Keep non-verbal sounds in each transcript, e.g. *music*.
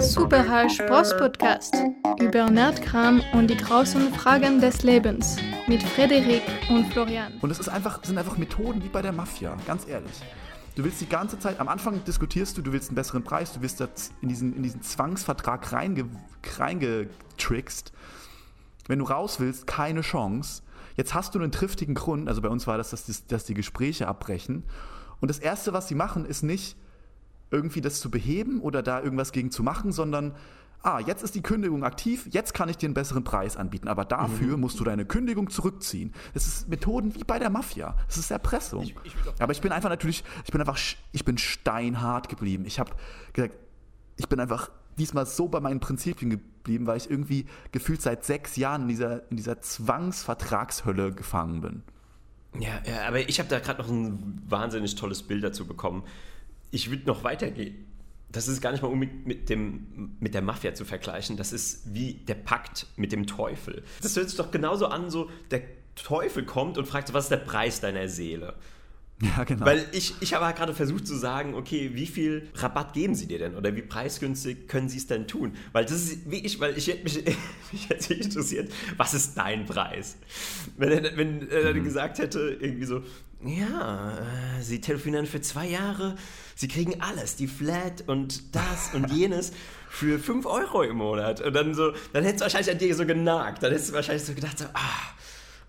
Superhall Spross-Podcast über Nerdkram und die großen Fragen des Lebens mit Frederik und Florian. Und es ist einfach, sind einfach Methoden wie bei der Mafia, ganz ehrlich. Du willst die ganze Zeit, am Anfang diskutierst du, du willst einen besseren Preis, du wirst in diesen, in diesen Zwangsvertrag reinge, reingetrickst. Wenn du raus willst, keine Chance. Jetzt hast du einen triftigen Grund, also bei uns war das, dass, dass die Gespräche abbrechen. Und das Erste, was sie machen, ist nicht irgendwie das zu beheben oder da irgendwas gegen zu machen, sondern ah, jetzt ist die Kündigung aktiv, jetzt kann ich dir einen besseren Preis anbieten, aber dafür mhm. musst du deine Kündigung zurückziehen. Das ist Methoden wie bei der Mafia. Das ist Erpressung. Ich, ich aber ich bin einfach natürlich, ich bin einfach, ich bin steinhart geblieben. Ich habe gesagt, ich bin einfach diesmal so bei meinen Prinzipien geblieben, weil ich irgendwie gefühlt seit sechs Jahren in dieser, in dieser Zwangsvertragshölle gefangen bin. Ja, ja aber ich habe da gerade noch ein wahnsinnig tolles Bild dazu bekommen. Ich würde noch weitergehen. Das ist gar nicht mal mit, mit, dem, mit der Mafia zu vergleichen. Das ist wie der Pakt mit dem Teufel. Das hört sich doch genauso an, so der Teufel kommt und fragt, was ist der Preis deiner Seele? Ja, genau. Weil ich, ich habe halt gerade versucht zu sagen, okay, wie viel Rabatt geben sie dir denn? Oder wie preisgünstig können sie es denn tun? Weil das ist wie ich, weil ich hätte mich, *laughs* mich hätte interessiert, was ist dein Preis? Wenn er, wenn er mhm. gesagt hätte, irgendwie so, ja, äh, sie telefonieren für zwei Jahre, sie kriegen alles, die Flat und das und *laughs* jenes für fünf Euro im Monat. Und dann so, dann hättest du wahrscheinlich an dir so genagt. Dann hättest du wahrscheinlich so gedacht, so, ah,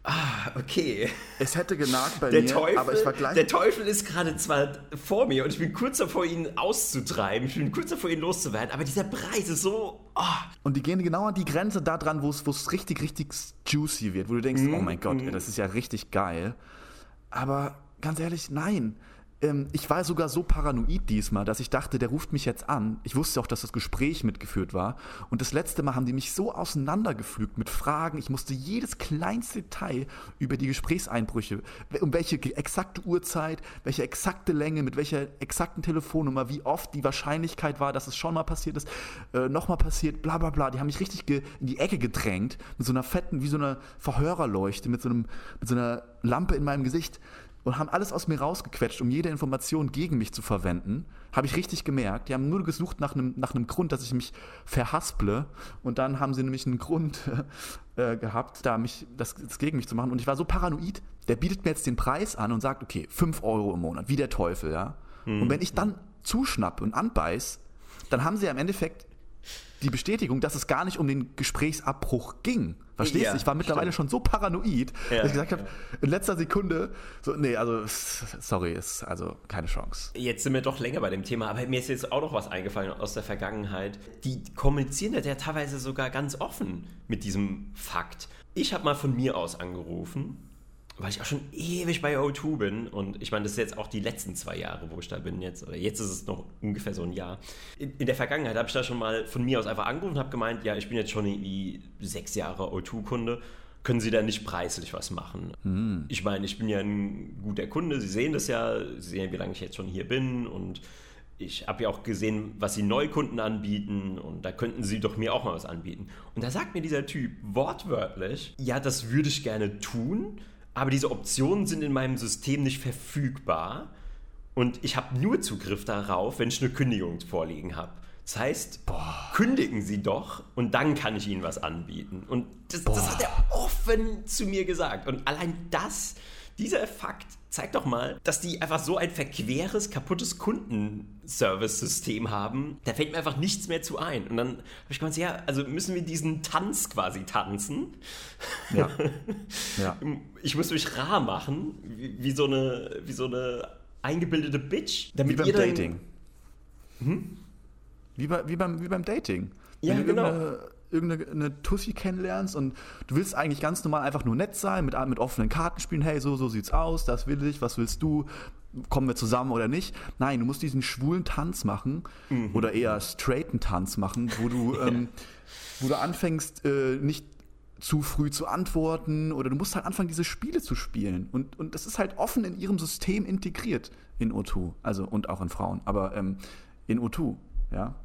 Ah, okay. Es hätte genagt bei der mir, Teufel, aber ich war gleich... Der Teufel ist gerade zwar vor mir und ich bin kurz davor, ihn auszutreiben, ich bin kurz davor, ihn loszuwerden, aber dieser Preis ist so... Oh. Und die gehen genau an die Grenze da dran, wo es richtig, richtig juicy wird, wo du denkst, mm, oh mein Gott, mm. das ist ja richtig geil. Aber ganz ehrlich, nein ähm, ich war sogar so paranoid diesmal, dass ich dachte, der ruft mich jetzt an. Ich wusste auch, dass das Gespräch mitgeführt war. Und das letzte Mal haben die mich so auseinandergepflügt mit Fragen. Ich musste jedes kleinste Detail über die Gesprächseinbrüche, um welche exakte Uhrzeit, welche exakte Länge, mit welcher exakten Telefonnummer, wie oft die Wahrscheinlichkeit war, dass es schon mal passiert ist, äh, nochmal passiert, bla bla bla. Die haben mich richtig in die Ecke gedrängt, mit so einer fetten, wie so einer Verhörerleuchte, mit so, einem, mit so einer Lampe in meinem Gesicht und haben alles aus mir rausgequetscht, um jede Information gegen mich zu verwenden. Habe ich richtig gemerkt. Die haben nur gesucht nach einem, nach einem Grund, dass ich mich verhasple. Und dann haben sie nämlich einen Grund *laughs* äh, gehabt, da mich, das, das, gegen mich zu machen. Und ich war so paranoid, der bietet mir jetzt den Preis an und sagt, okay, 5 Euro im Monat, wie der Teufel, ja. Mhm. Und wenn ich dann zuschnappe und anbeiß, dann haben sie ja im Endeffekt die Bestätigung, dass es gar nicht um den Gesprächsabbruch ging. Verstehst du? Ja, ich war mittlerweile stimmt. schon so paranoid, ja, dass ich gesagt habe, in letzter Sekunde, so, nee, also, sorry, ist also keine Chance. Jetzt sind wir doch länger bei dem Thema, aber mir ist jetzt auch noch was eingefallen aus der Vergangenheit. Die kommunizieren ja teilweise sogar ganz offen mit diesem Fakt. Ich habe mal von mir aus angerufen weil ich auch schon ewig bei O2 bin und ich meine, das ist jetzt auch die letzten zwei Jahre, wo ich da bin jetzt, oder jetzt ist es noch ungefähr so ein Jahr. In, in der Vergangenheit habe ich da schon mal von mir aus einfach angerufen und habe gemeint, ja, ich bin jetzt schon irgendwie sechs Jahre O2-Kunde, können Sie da nicht preislich was machen? Hm. Ich meine, ich bin ja ein guter Kunde, Sie sehen das ja, Sie sehen, wie lange ich jetzt schon hier bin und ich habe ja auch gesehen, was sie Neukunden anbieten und da könnten sie doch mir auch mal was anbieten. Und da sagt mir dieser Typ wortwörtlich, ja, das würde ich gerne tun, aber diese Optionen sind in meinem System nicht verfügbar und ich habe nur Zugriff darauf, wenn ich eine Kündigung vorliegen habe. Das heißt, Boah. kündigen Sie doch und dann kann ich Ihnen was anbieten. Und das, das, hat er offen zu mir gesagt. Und allein das, dieser Fakt zeigt doch mal, dass die einfach so ein verqueres, kaputtes Kundenservice-System haben. Da fällt mir einfach nichts mehr zu ein. Und dann habe ich gemeint, ja, also müssen wir diesen Tanz quasi tanzen. Ja. *laughs* ja. Ich muss mich rar machen, wie, wie, so eine, wie so eine eingebildete Bitch. Damit wie beim Dating. Hm? Wie, bei, wie, beim, wie beim Dating. Ja, Wenn genau irgendeine Tussi kennenlernst und du willst eigentlich ganz normal einfach nur nett sein, mit, mit offenen Karten spielen, hey, so, so sieht's aus, das will ich, was willst du, kommen wir zusammen oder nicht. Nein, du musst diesen schwulen Tanz machen mhm. oder eher straighten Tanz machen, wo du, *laughs* ähm, wo du anfängst, äh, nicht zu früh zu antworten oder du musst halt anfangen, diese Spiele zu spielen. Und, und das ist halt offen in ihrem System integriert in O2, also und auch in Frauen, aber ähm, in O2, ja.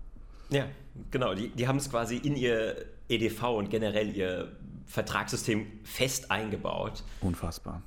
Ja, genau. Die, die haben es quasi in ihr EDV und generell ihr Vertragssystem fest eingebaut. Unfassbar.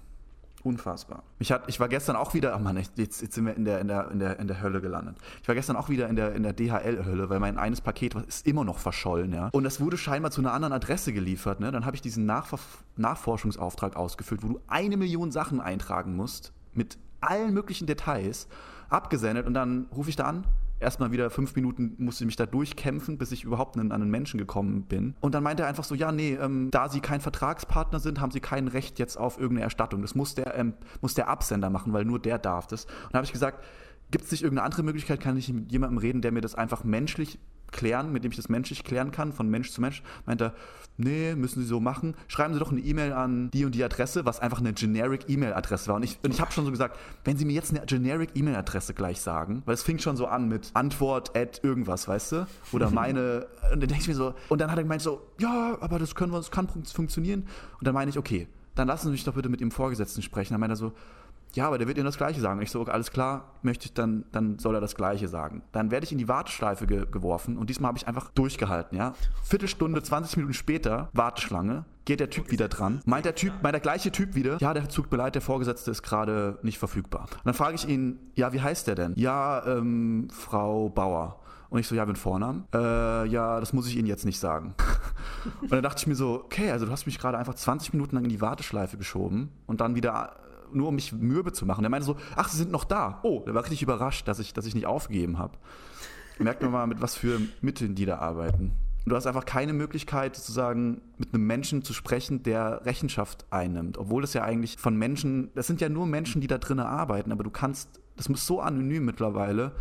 Unfassbar. Ich, hat, ich war gestern auch wieder, oh Mann, jetzt, jetzt sind wir in der, in, der, in, der, in der Hölle gelandet. Ich war gestern auch wieder in der, in der DHL-Hölle, weil mein eines Paket ist immer noch verschollen, ja. Und das wurde scheinbar zu einer anderen Adresse geliefert, ne? Dann habe ich diesen Nachver Nachforschungsauftrag ausgefüllt, wo du eine Million Sachen eintragen musst, mit allen möglichen Details, abgesendet und dann rufe ich da an, erstmal wieder fünf Minuten musste ich mich da durchkämpfen, bis ich überhaupt an einen Menschen gekommen bin. Und dann meinte er einfach so, ja, nee, ähm, da Sie kein Vertragspartner sind, haben Sie kein Recht jetzt auf irgendeine Erstattung. Das muss der, ähm, muss der Absender machen, weil nur der darf das. Und da habe ich gesagt, gibt es nicht irgendeine andere Möglichkeit, kann ich mit jemandem reden, der mir das einfach menschlich klären, mit dem ich das menschlich klären kann, von Mensch zu Mensch, meint er, nee, müssen Sie so machen. Schreiben Sie doch eine E-Mail an die und die Adresse, was einfach eine generic E-Mail-Adresse war. Und ich, und ich habe schon so gesagt, wenn Sie mir jetzt eine generic E-Mail-Adresse gleich sagen, weil es fing schon so an mit Antwort at irgendwas, weißt du? Oder *laughs* meine, und dann denke ich mir so, und dann hat er gemeint so, ja, aber das können wir, das kann funktionieren. Und dann meine ich, okay, dann lassen Sie mich doch bitte mit Ihrem Vorgesetzten sprechen. Dann meint er so, ja, aber der wird Ihnen das Gleiche sagen. Ich so, alles klar, möchte ich, dann, dann soll er das Gleiche sagen. Dann werde ich in die Warteschleife ge geworfen und diesmal habe ich einfach durchgehalten, ja. Viertelstunde, 20 Minuten später, Warteschlange, geht der Typ wieder dran. Meint der Typ, meint der gleiche Typ wieder, ja, der Zug beleidigt, der Vorgesetzte ist gerade nicht verfügbar. Und dann frage ich ihn, ja, wie heißt der denn? Ja, ähm, Frau Bauer. Und ich so, ja, mit Vornamen? Äh, ja, das muss ich Ihnen jetzt nicht sagen. *laughs* und dann dachte ich mir so, okay, also du hast mich gerade einfach 20 Minuten lang in die Warteschleife geschoben und dann wieder nur um mich mürbe zu machen. Der meinte so, ach, sie sind noch da. Oh, der war richtig überrascht, dass ich, dass ich nicht aufgegeben habe. Merkt man mal, mit was für Mitteln die da arbeiten. Du hast einfach keine Möglichkeit, sozusagen mit einem Menschen zu sprechen, der Rechenschaft einnimmt. Obwohl das ja eigentlich von Menschen, das sind ja nur Menschen, die da drinnen arbeiten, aber du kannst, das muss so anonym mittlerweile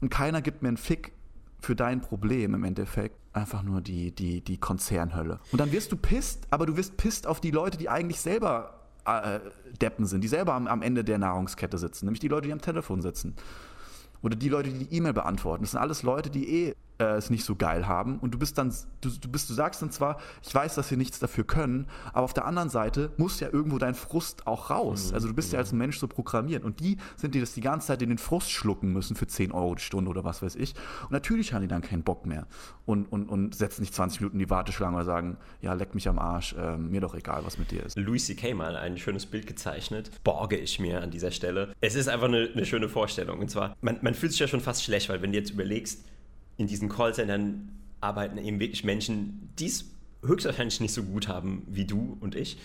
und keiner gibt mir einen Fick für dein Problem im Endeffekt. Einfach nur die, die, die Konzernhölle. Und dann wirst du pisst, aber du wirst pisst auf die Leute, die eigentlich selber äh, Deppen sind, die selber am, am, Ende der Nahrungskette sitzen, nämlich die Leute, die am Telefon sitzen. Oder die Leute, die die E-Mail beantworten. Das sind alles Leute, die eh äh, es nicht so geil haben. Und du bist dann, du, du, bist, du sagst dann zwar, ich weiß, dass sie nichts dafür können, aber auf der anderen Seite muss ja irgendwo dein Frust auch raus. Mhm. Also du bist ja als Mensch so programmiert. Und die sind die das die ganze Zeit in den Frust schlucken müssen für 10 Euro die Stunde oder was weiß ich. Und natürlich haben die dann keinen Bock mehr und, und, und setzen nicht 20 Minuten in die Warteschlange oder sagen, ja, leck mich am Arsch, äh, mir doch egal, was mit dir ist. Louis C.K. mal ein schönes Bild gezeichnet, borge ich mir an dieser Stelle. Es ist einfach eine, eine schöne Vorstellung. Und zwar, man, man fühlt sich ja schon fast schlecht, weil wenn du jetzt überlegst, in diesen Callcentern arbeiten eben wirklich Menschen, die es höchstwahrscheinlich nicht so gut haben wie du und ich.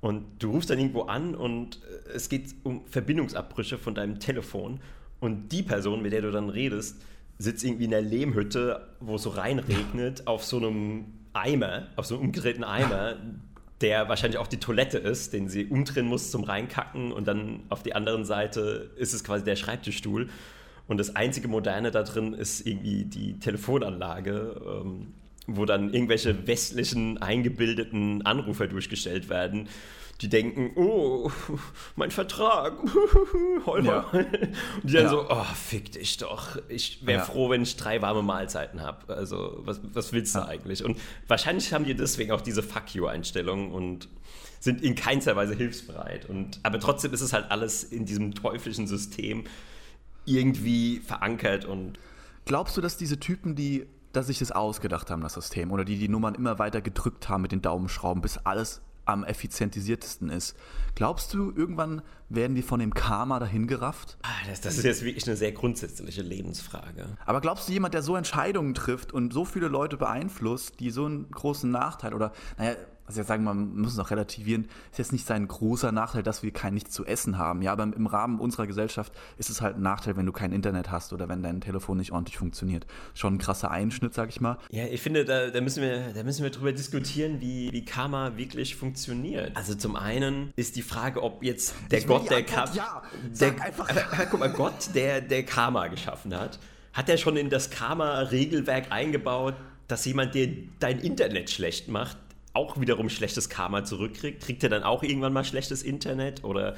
Und du rufst dann irgendwo an und äh, es geht um Verbindungsabbrüche von deinem Telefon. Und die Person, mit der du dann redest, sitzt irgendwie in der Lehmhütte, wo es so reinregnet, auf so einem Eimer, auf so einem umgedrehten Eimer, der wahrscheinlich auch die Toilette ist, den sie umdrehen muss zum Reinkacken. Und dann auf die anderen Seite ist es quasi der Schreibtischstuhl. Und das einzige Moderne da drin ist irgendwie die Telefonanlage, ähm, wo dann irgendwelche westlichen eingebildeten Anrufer durchgestellt werden, die denken, oh, mein Vertrag, *laughs* heul ja. Und die dann ja. so, oh, fick dich doch. Ich wäre ja. froh, wenn ich drei warme Mahlzeiten habe. Also, was, was willst du eigentlich? Und wahrscheinlich haben die deswegen auch diese Fuck you-Einstellung und sind in keinster Weise hilfsbereit. Und, aber trotzdem ist es halt alles in diesem teuflischen System irgendwie verankert und. Glaubst du, dass diese Typen, die dass sich das ausgedacht haben, das System, oder die die Nummern immer weiter gedrückt haben mit den Daumenschrauben, bis alles am effizientisiertesten ist. Glaubst du, irgendwann werden die von dem Karma dahin gerafft? Ah, das, das, ist jetzt wirklich eine sehr grundsätzliche Lebensfrage. Aber glaubst du, jemand, der so Entscheidungen trifft und so viele Leute beeinflusst, die so einen großen Nachteil oder, naja, also jetzt sagen wir, man muss es noch relativieren, ist jetzt nicht sein großer Nachteil, dass wir kein nichts zu essen haben. Ja, aber im Rahmen unserer Gesellschaft ist es halt ein Nachteil, wenn du kein Internet hast oder wenn dein Telefon nicht ordentlich funktioniert. Schon ein krasser Einschnitt, sag ich mal. Ja, ich finde, da, da müssen wir, da müssen wir drüber diskutieren, wie, wie Karma wirklich funktioniert. Also zum einen ist die Frage, ob jetzt der ich Gott, der Karma. Ja, sag der, einfach. *laughs* Äh, guck mal, Gott, der, der Karma geschaffen hat, hat er schon in das Karma-Regelwerk eingebaut, dass jemand, der dein Internet schlecht macht, auch wiederum schlechtes Karma zurückkriegt? Kriegt er dann auch irgendwann mal schlechtes Internet? Oder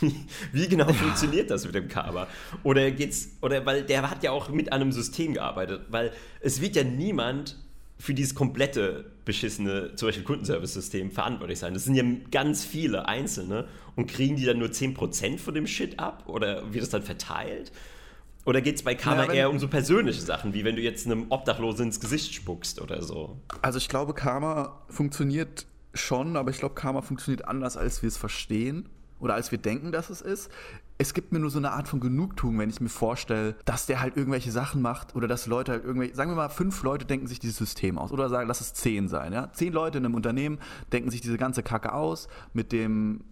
*laughs* wie genau ja. funktioniert das mit dem Karma? Oder geht's, oder weil der hat ja auch mit einem System gearbeitet, weil es wird ja niemand für dieses komplette beschissene, zum Beispiel Kundenservice-System verantwortlich sein. Das sind ja ganz viele Einzelne und kriegen die dann nur 10% von dem Shit ab oder wird es dann verteilt? Oder geht es bei Karma ja, eher um so persönliche Sachen, wie wenn du jetzt einem Obdachlosen ins Gesicht spuckst oder so? Also ich glaube, Karma funktioniert schon, aber ich glaube, Karma funktioniert anders, als wir es verstehen. oder als wir denken, dass es ist. Es gibt mir nur so eine Art von Genugtuung, wenn ich mir vorstelle, dass der halt irgendwelche Sachen macht oder dass Leute halt irgendwelche, sagen wir mal, fünf Leute denken sich dieses System aus oder sagen, lass es zehn sein, ja. Zehn Leute in einem Unternehmen denken sich diese ganze Kacke aus mit dem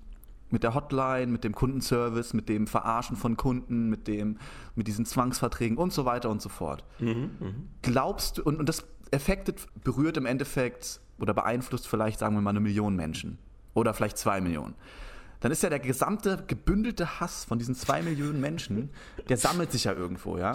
mit der Hotline, mit dem Kundenservice, mit dem Verarschen von Kunden, mit dem, mit diesen Zwangsverträgen und so weiter und so fort. Mhm, mh. Glaubst du, und, und das Effektet berührt im Endeffekt oder beeinflusst vielleicht, sagen wir mal, eine Million Menschen oder vielleicht zwei Millionen dann ist ja der gesamte gebündelte Hass von diesen zwei Millionen Menschen, der sammelt sich ja irgendwo, ja.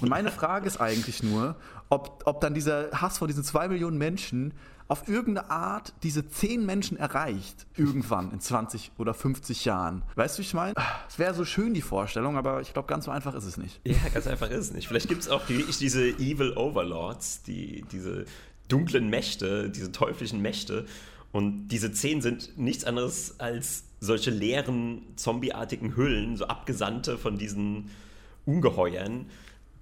Und meine Frage ist eigentlich nur, ob, ob dann dieser Hass von diesen zwei Millionen Menschen auf irgendeine Art diese zehn Menschen erreicht, irgendwann in 20 oder 50 Jahren. Weißt du, ich meine? Es wäre so schön, die Vorstellung, aber ich glaube, ganz so einfach ist es nicht. Ja, ganz einfach ist es nicht. Vielleicht gibt es auch die, diese Evil Overlords, die, diese dunklen Mächte, diese teuflischen Mächte. Und diese zehn sind nichts anderes als solche leeren, zombieartigen Hüllen, so Abgesandte von diesen Ungeheuern,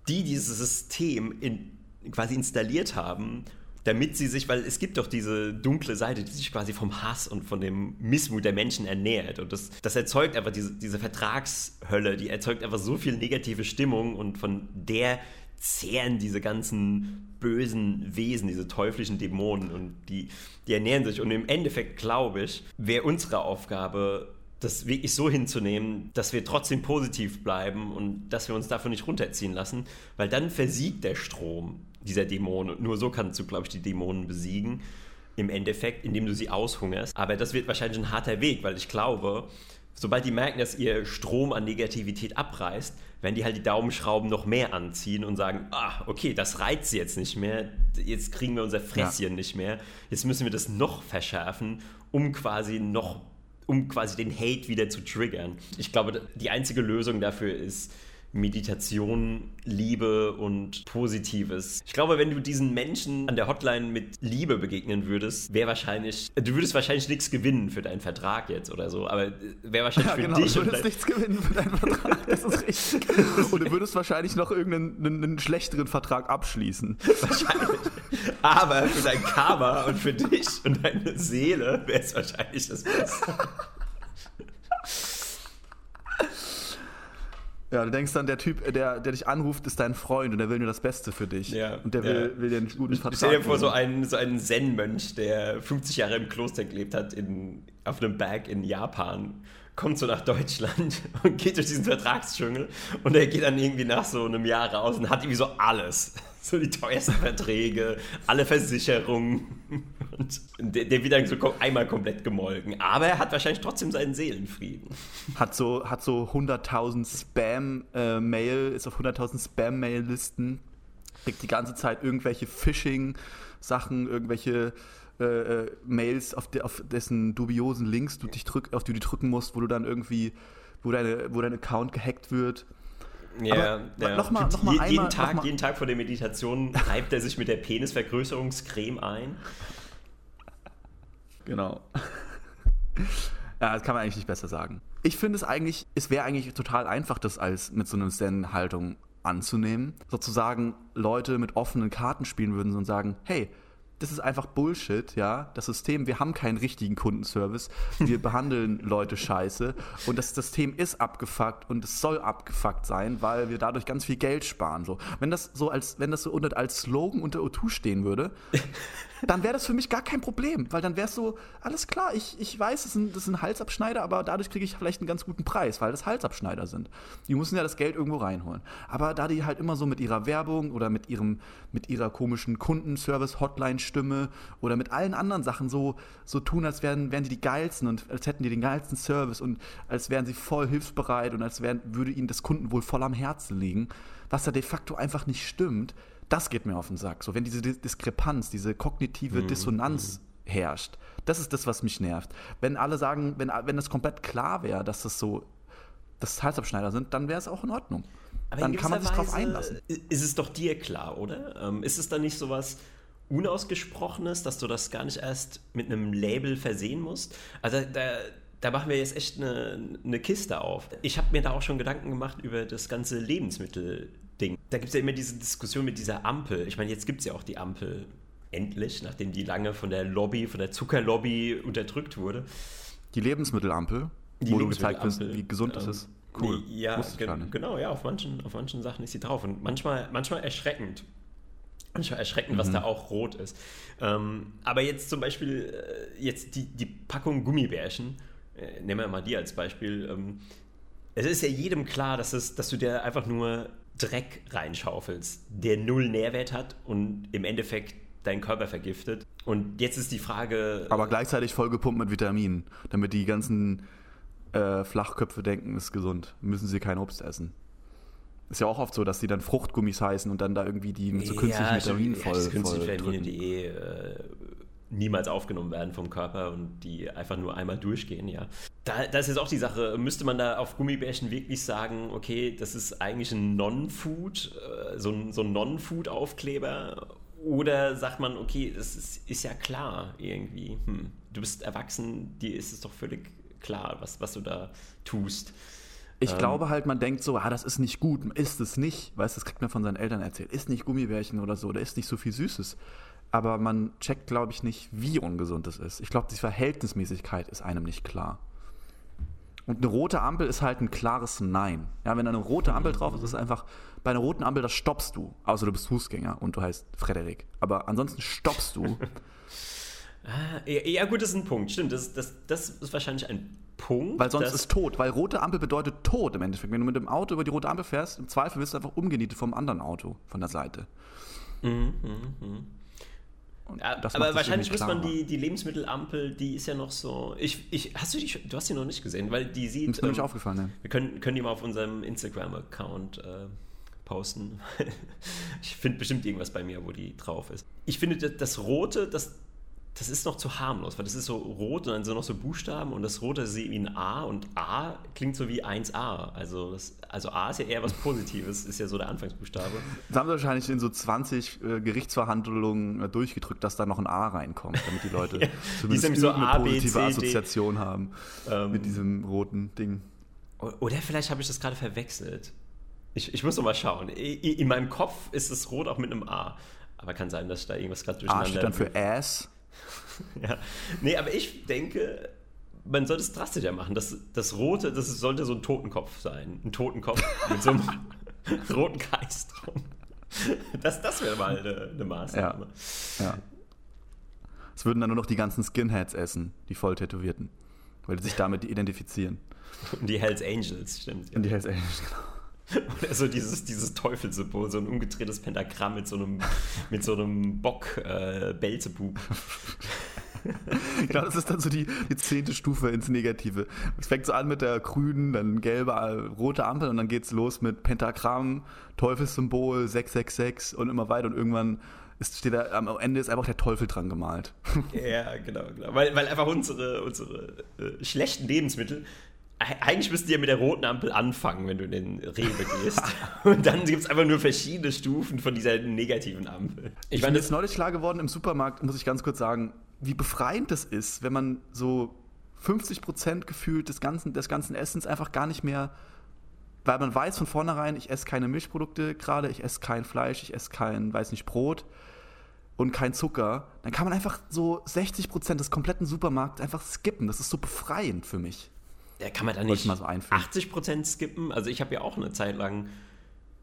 die dieses System in, quasi installiert haben, damit sie sich, weil es gibt doch diese dunkle Seite, die sich quasi vom Hass und von dem Missmut der Menschen ernährt. Und das, das erzeugt einfach diese, diese Vertragshölle, die erzeugt einfach so viel negative Stimmung und von der zehren diese ganzen bösen Wesen, diese teuflischen Dämonen und die, die ernähren sich. Und im Endeffekt, glaube ich, wäre unsere Aufgabe, das wirklich so hinzunehmen, dass wir trotzdem positiv bleiben und dass wir uns davon nicht runterziehen lassen, weil dann versiegt der Strom dieser Dämonen und nur so kannst du, glaube ich, die Dämonen besiegen. Im Endeffekt, indem du sie aushungerst. Aber das wird wahrscheinlich ein harter Weg, weil ich glaube, sobald die merken, dass ihr Strom an Negativität abreißt, werden die halt die Daumenschrauben noch mehr anziehen und sagen, ah, okay, das reizt jetzt nicht mehr, jetzt kriegen wir unser Fresschen ja. nicht mehr, jetzt müssen wir das noch verschärfen, um quasi noch, um quasi den Hate wieder zu triggern. Ich glaube, die einzige Lösung dafür ist, Meditation, Liebe und Positives. Ich glaube, wenn du diesen Menschen an der Hotline mit Liebe begegnen würdest, wäre wahrscheinlich, du würdest wahrscheinlich nichts gewinnen für deinen Vertrag jetzt oder so, aber wäre *laughs* wahrscheinlich ja, für genau, dich. Du würdest nichts gewinnen für deinen Vertrag, das ist richtig. Und du würdest wahrscheinlich noch irgendeinen einen, einen schlechteren Vertrag abschließen. Wahrscheinlich. Aber für dein Karma und für dich und deine Seele wäre es wahrscheinlich das Beste. Ja, du denkst dann, der Typ, der, der dich anruft, ist dein Freund und der will nur das Beste für dich. Ja, und der will, ja. will dir einen guten Vertrag. Stell dir vor, so einen, so einen Zen-Mönch, der 50 Jahre im Kloster gelebt hat, in, auf einem Berg in Japan, kommt so nach Deutschland *laughs* und geht durch diesen Vertragsdschungel und er geht dann irgendwie nach so einem Jahr raus und hat irgendwie so alles *laughs* so die teuersten Verträge, alle Versicherungen. Und der, wird dann so einmal komplett gemolken. Aber er hat wahrscheinlich trotzdem seinen Seelenfrieden. Hat so, hat so 100.000 Spam-Mail, ist auf 100.000 Spam-Mail-Listen, kriegt die ganze Zeit irgendwelche Phishing-Sachen, irgendwelche äh, äh, Mails, auf, de, auf, dessen dubiosen Links du dich drück, auf die du drücken musst, wo du dann irgendwie, wo, deine, wo dein Account gehackt wird. Ja, ja. Noch mal, noch mal einmal, jeden, Tag, jeden Tag vor der Meditation reibt er sich mit der Penisvergrößerungscreme ein. Genau. *laughs* Ja, das kann man eigentlich nicht besser sagen. Ich finde es eigentlich, es wäre eigentlich total einfach, das als mit so einer Zen-Haltung anzunehmen. Sozusagen Leute mit offenen Karten spielen würden und sagen, hey, das ist einfach Bullshit, ja. Das System, wir haben keinen richtigen Kundenservice. Wir *laughs* behandeln Leute scheiße. Und das System ist abgefuckt und es soll abgefuckt sein, weil wir dadurch ganz viel Geld sparen. So. Wenn das so als, wenn das so unter, als Slogan unter O2 stehen würde, *laughs* dann wäre das für mich gar kein Problem, weil dann wäre es so, alles klar, ich, ich weiß, das sind, das sind Halsabschneider, aber dadurch kriege ich vielleicht einen ganz guten Preis, weil das Halsabschneider sind. Die müssen ja das Geld irgendwo reinholen. Aber da die halt immer so mit ihrer Werbung oder mit ihrem, mit ihrer komischen Kundenservice-Hotline-Stimme oder mit allen anderen Sachen so, so tun, als wären, wären die die geilsten und als hätten die den geilsten Service und als wären sie voll hilfsbereit und als wären, würde ihnen das Kunden wohl voll am Herzen liegen, was da de facto einfach nicht stimmt das geht mir auf den Sack. So, wenn diese Diskrepanz, diese kognitive mhm. Dissonanz mhm. herrscht, das ist das, was mich nervt. Wenn alle sagen, wenn, wenn es komplett klar wäre, dass das so, dass Halsabschneider sind, dann wäre es auch in Ordnung. Aber dann kann man sich darauf einlassen. Ist es doch dir klar, oder? Ähm, ist es dann nicht so was Unausgesprochenes, dass du das gar nicht erst mit einem Label versehen musst? Also da, da machen wir jetzt echt eine, eine Kiste auf. Ich habe mir da auch schon Gedanken gemacht über das ganze Lebensmittel Ding. Da gibt es ja immer diese Diskussion mit dieser Ampel. Ich meine, jetzt gibt es ja auch die Ampel endlich, nachdem die lange von der Lobby, von der Zuckerlobby unterdrückt wurde. Die Lebensmittelampel? Die wo du gezeigt wirst, Lebensmittelampel. wie gesund es Ähm, ist. Cool. Nee, ja, nicht. genau, ja, auf manchen, auf manchen Sachen ist sie drauf. Und manchmal, manchmal erschreckend. Manchmal erschreckend, was Mhm. da auch rot ist. Ähm, aber jetzt zum Beispiel, äh, jetzt die, die Packung Gummibärchen, äh, nehmen wir mal die als Beispiel. Ähm, es ist ja jedem klar, dass, es, dass du dir einfach nur Dreck reinschaufelst, der null Nährwert hat und im Endeffekt deinen Körper vergiftet. Und jetzt ist die Frage. Aber gleichzeitig vollgepumpt mit Vitaminen, damit die ganzen äh, Flachköpfe denken, ist gesund. Müssen sie kein Obst essen. Ist ja auch oft so, dass die dann Fruchtgummis heißen und dann da irgendwie die mit so künstlichen Vitaminen stimmt. voll, ja, künstliche Vitamine, die eh äh, niemals aufgenommen werden vom Körper und die einfach nur einmal durchgehen, ja. Da, da ist jetzt auch die Sache, müsste man da auf Gummibärchen wirklich sagen, okay, das ist eigentlich ein Non-Food, äh, so ein, so ein Non-Food-Aufkleber oder sagt man, okay, das ist, ist ja klar irgendwie, hm, du bist erwachsen, dir ist es doch völlig klar, was, was du da tust. Ich Ähm. glaube halt, man denkt so, ah, das ist nicht gut, ist es nicht. Weißt du, das kriegt man von seinen Eltern erzählt. Ist nicht Gummibärchen oder so, da ist nicht so viel Süßes. Aber man checkt, glaube ich, nicht, wie ungesund es ist. Ich glaube, die Verhältnismäßigkeit ist einem nicht klar. Und eine rote Ampel ist halt ein klares Nein. Ja, wenn da eine rote Ampel drauf ist, ist es einfach, bei einer roten Ampel, das stoppst du. Außer du bist Fußgänger und du heißt Frederik. Aber ansonsten stoppst du. *laughs* Ah, ja, gut, das ist ein Punkt, stimmt, das, das, das ist wahrscheinlich ein Punkt. Weil sonst ist tot. Weil rote Ampel bedeutet Tod im Endeffekt. Wenn du mit dem Auto über die rote Ampel fährst, im Zweifel wirst du einfach umgenietet vom anderen Auto, von der Seite. Mhm, mhm, mhm. Aber wahrscheinlich muss man die, die Lebensmittelampel, die ist ja noch so. Ich, ich, hast du die Du hast die noch nicht gesehen, weil die sieht. Ist mir nicht ähm, aufgefallen, ne? Wir können, können die mal auf unserem Instagram-Account äh, posten. *laughs* ich finde bestimmt irgendwas bei mir, wo die drauf ist. Ich finde, das, das Rote, das, das ist noch zu harmlos, weil das ist so rot und dann sind noch so Buchstaben und das Rote ist wie ein A und A klingt so wie 1A. Also, das, also A ist ja eher was Positives, ist ja so der Anfangsbuchstabe. Das haben sie wahrscheinlich in so 20 äh, Gerichtsverhandlungen äh, durchgedrückt, dass da noch ein A reinkommt, damit die Leute *laughs* Ja, zumindest die so irgendeine A, B, positive C, D. Assoziation haben Ähm, mit diesem roten Ding. Oder vielleicht habe ich das gerade verwechselt. Ich, ich muss noch mal schauen. In meinem Kopf ist es rot auch mit einem A. Aber kann sein, dass ich da irgendwas gerade A durcheinander... steht dann für Ass. *laughs* Ja. Nee, aber ich denke, man sollte es drastischer machen. Das, das Rote, das sollte so ein Totenkopf sein. Ein Totenkopf *laughs* mit so einem roten Kreis drum. Das, das wäre mal eine, eine Maßnahme. Ja. Es würden dann nur noch die ganzen Skinheads essen, die voll tätowierten. Weil die sich damit identifizieren. Und die Hells Angels, stimmt. Und die Hells Angels, genau. *laughs* Oder so dieses, dieses Teufelssymbol, so ein umgedrehtes Pentagramm mit so einem, mit so einem Bock äh, Belzebub. Genau, das ist dann so die, die zehnte Stufe ins Negative. Es fängt so an mit der grünen, dann gelbe, rote Ampel und dann geht's los mit Pentagramm, Teufelssymbol, 666 und immer weiter und irgendwann ist, steht da, am Ende ist einfach der Teufel dran gemalt. Ja, genau, genau. Weil, weil einfach unsere, unsere äh, schlechten Lebensmittel, eigentlich müssten die ja mit der roten Ampel anfangen, wenn du in den Rewe gehst. *laughs* Und dann gibt es einfach nur verschiedene Stufen von dieser negativen Ampel. Ich bin jetzt neulich klar geworden im Supermarkt, muss ich ganz kurz sagen, wie befreiend das ist, wenn man so 50% gefühlt des ganzen, des ganzen Essens einfach gar nicht mehr, weil man weiß von vornherein, ich esse keine Milchprodukte gerade, ich esse kein Fleisch, ich esse kein, weiß nicht, Brot und kein Zucker, dann kann man einfach so 60% des kompletten Supermarkts einfach skippen. Das ist so befreiend für mich. Ja, kann man da nicht mal so einführen. 80% skippen? Also ich habe ja auch eine Zeit lang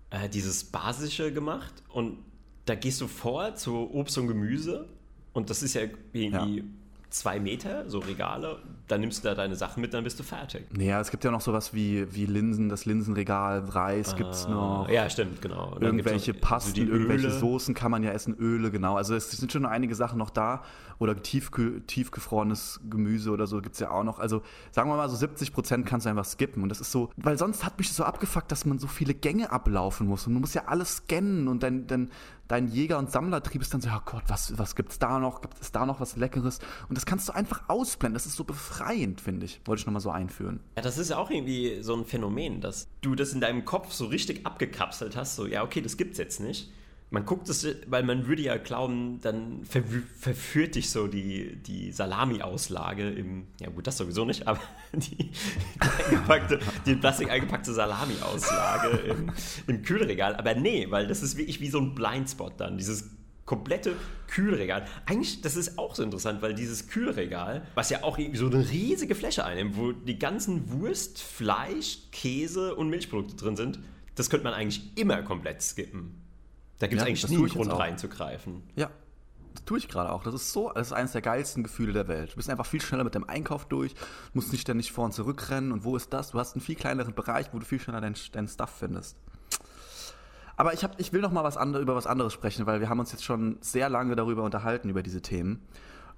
äh, dieses Basische gemacht und da gehst du vor zu Obst und Gemüse und das ist ja irgendwie Ja. Zwei Meter, so Regale, dann nimmst du da deine Sachen mit, dann bist du fertig. Naja, es gibt ja noch sowas wie, wie Linsen, das Linsenregal, Reis gibt's noch. Ah, Ja, stimmt, genau. Und dann Irgendwelche noch Pasten, so irgendwelche Öle. Soßen kann man ja essen, Öle, genau. Also es sind schon noch einige Sachen noch da. Oder tiefge tiefgefrorenes Gemüse oder so gibt es ja auch noch. Also sagen wir mal so 70 Prozent kannst du einfach skippen. Und das ist so, weil sonst hat mich das so abgefuckt, dass man so viele Gänge ablaufen muss. Und du musst ja alles scannen und dein, dein, dein Jäger- und Sammlertrieb ist dann so, ja Gott, was, was gibt's da noch? Gibt es da noch was Leckeres? Und das kannst du einfach ausblenden. Das ist so befreiend, finde ich. Wollte ich nochmal so einführen. Ja, das ist ja auch irgendwie so ein Phänomen, dass du das in deinem Kopf so richtig abgekapselt hast, so, ja, okay, das gibt's jetzt nicht. Man guckt es, weil man würde ja glauben, dann verwü- verführt dich so die, die Salami-Auslage im, ja gut, das sowieso nicht, aber *laughs* die, die, Plastik eingepackte Salami-Auslage im, im Kühlregal. Aber nee, weil das ist wirklich wie so ein Blindspot dann, dieses komplette Kühlregal. Eigentlich, das ist auch so interessant, weil dieses Kühlregal, was ja auch so eine riesige Fläche einnimmt, wo die ganzen Wurst, Fleisch, Käse und Milchprodukte drin sind, das könnte man eigentlich immer komplett skippen. Da gibt es Ja, eigentlich das nie einen Grund reinzugreifen. Ja, das tue ich gerade auch. Das ist so, das ist eines der geilsten Gefühle der Welt. Du bist einfach viel schneller mit deinem Einkauf durch, musst nicht ständig vor und zurück rennen. Und wo ist das? Du hast einen viel kleineren Bereich, wo du viel schneller deinen dein Stuff findest. Aber ich, hab, ich will noch mal was andere, über was anderes sprechen, weil wir haben uns jetzt schon sehr lange darüber unterhalten, über diese Themen.